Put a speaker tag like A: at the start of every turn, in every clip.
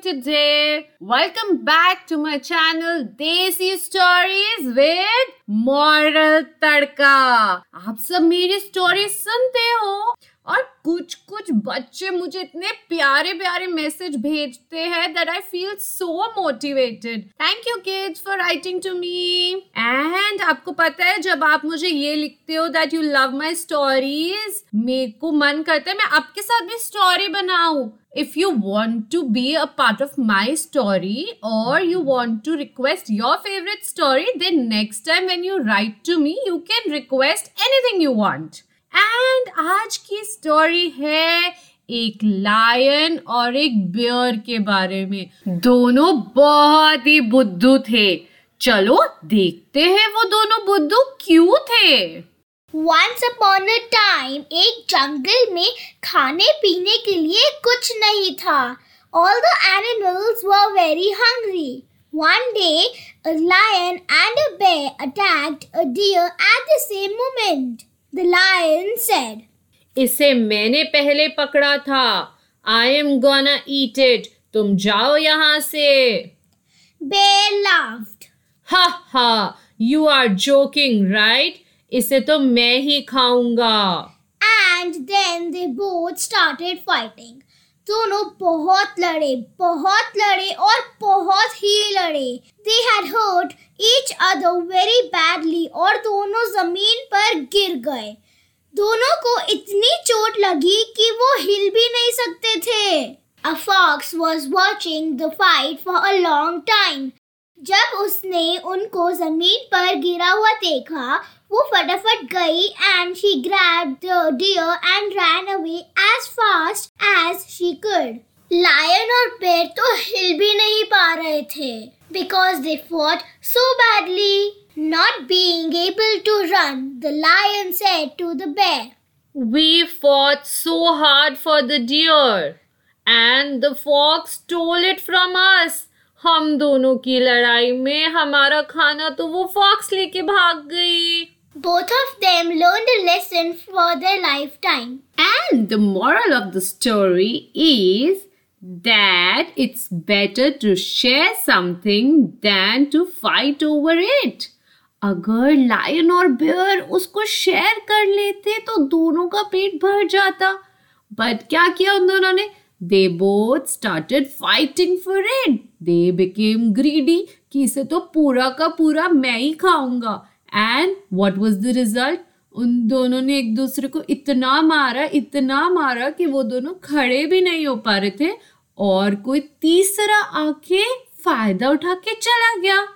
A: today. Welcome back to my channel Desi Stories with Moral Tadka. आप सब मेरी story सुनते हो और कुछ कुछ बच्चे मुझे इतने प्यारे प्यारे मैसेज भेजते हैं that I feel so motivated thank you kids for writing to me and आपको पता है जब आप मुझे ये लिखते हो that you love my stories मेरे को मन करता है मैं आपके साथ भी स्टोरी बनाऊँ if you want to be a part of my story or you want to request your favorite story then next time when you write to me you can request anything you want and आज की story है एक lion और एक beer के बारे में दोनों बहुत ही बुद्धू थे चलो देखते हैं वो दोनों बुद्धू क्यों थे
B: Once upon a time, एक जंगल में खाने पीने के लिए कुछ नहीं था All the animals were very hungry. One day, a lion and a bear attacked a deer at the same moment. The lion said,
A: इसे मैंने पहले पकड़ा था। I am gonna eat it तुम जाओ यहाँ से।
B: Bear laughed.
A: हा हा यू आर जोकिंग राइट इसे तो मैं ही खाऊँगा।
B: And then they both started fighting. दोनों बहुत लड़े बहुत लड़े और बहुत ही लड़े। They had hurt each other very badly और दोनों ज़मीन पर गिर गए। दोनों को इतनी चोट लगी कि वो हिल भी नहीं सकते थे। A fox was watching the fight for a long time जब उसने उनको ज़मीन पर गिरा हुआ देखा, वो फटाफट गई and she grab deer and ran away as fast as she could Lion और bear तो हिल भी नहीं पा रहे थे because they fought so badly. Not being able to run, the lion said to the bear,
A: We fought so hard for the deer and the fox stole it from us. हम दोनों की लड़ाई में हमारा खाना तो वो फॉक्स लेके भाग गई
B: Both of them learned a lesson for their lifetime.
A: And the moral of the story is that it's better to share something than to fight over it. अगर लायन और बियर उसको शेयर कर लेते तो दोनों का पेट भर जाता। बट क्या किया उन दोनों ने? They both started fighting for it they became greedy कि इसे तो पूरा का पूरा मैं ही खाऊँगा। And what was the result उन दोनों ने एक दूसरे को इतना मारा इतना मारा कि वो दोनों खड़े भी नहीं हो पा रहे थे और कोई तीसरा आके फ़ायदा उठा के चला गया।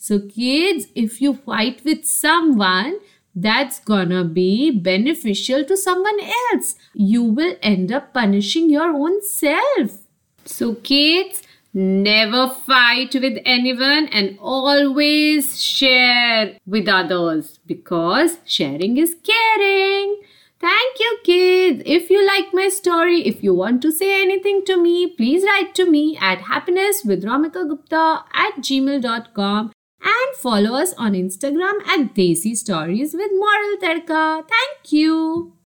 A: So kids if you fight with someone that's gonna be beneficial to someone else you will end up punishing your own self so kids never fight with anyone and always share with others because sharing is caring. Thank you, kids. If you like my story, if you want to say anything to me, please write to me at happinesswithramika at gmail.com and follow us on Instagram at Desi Stories with Moral Tadka. Thank you.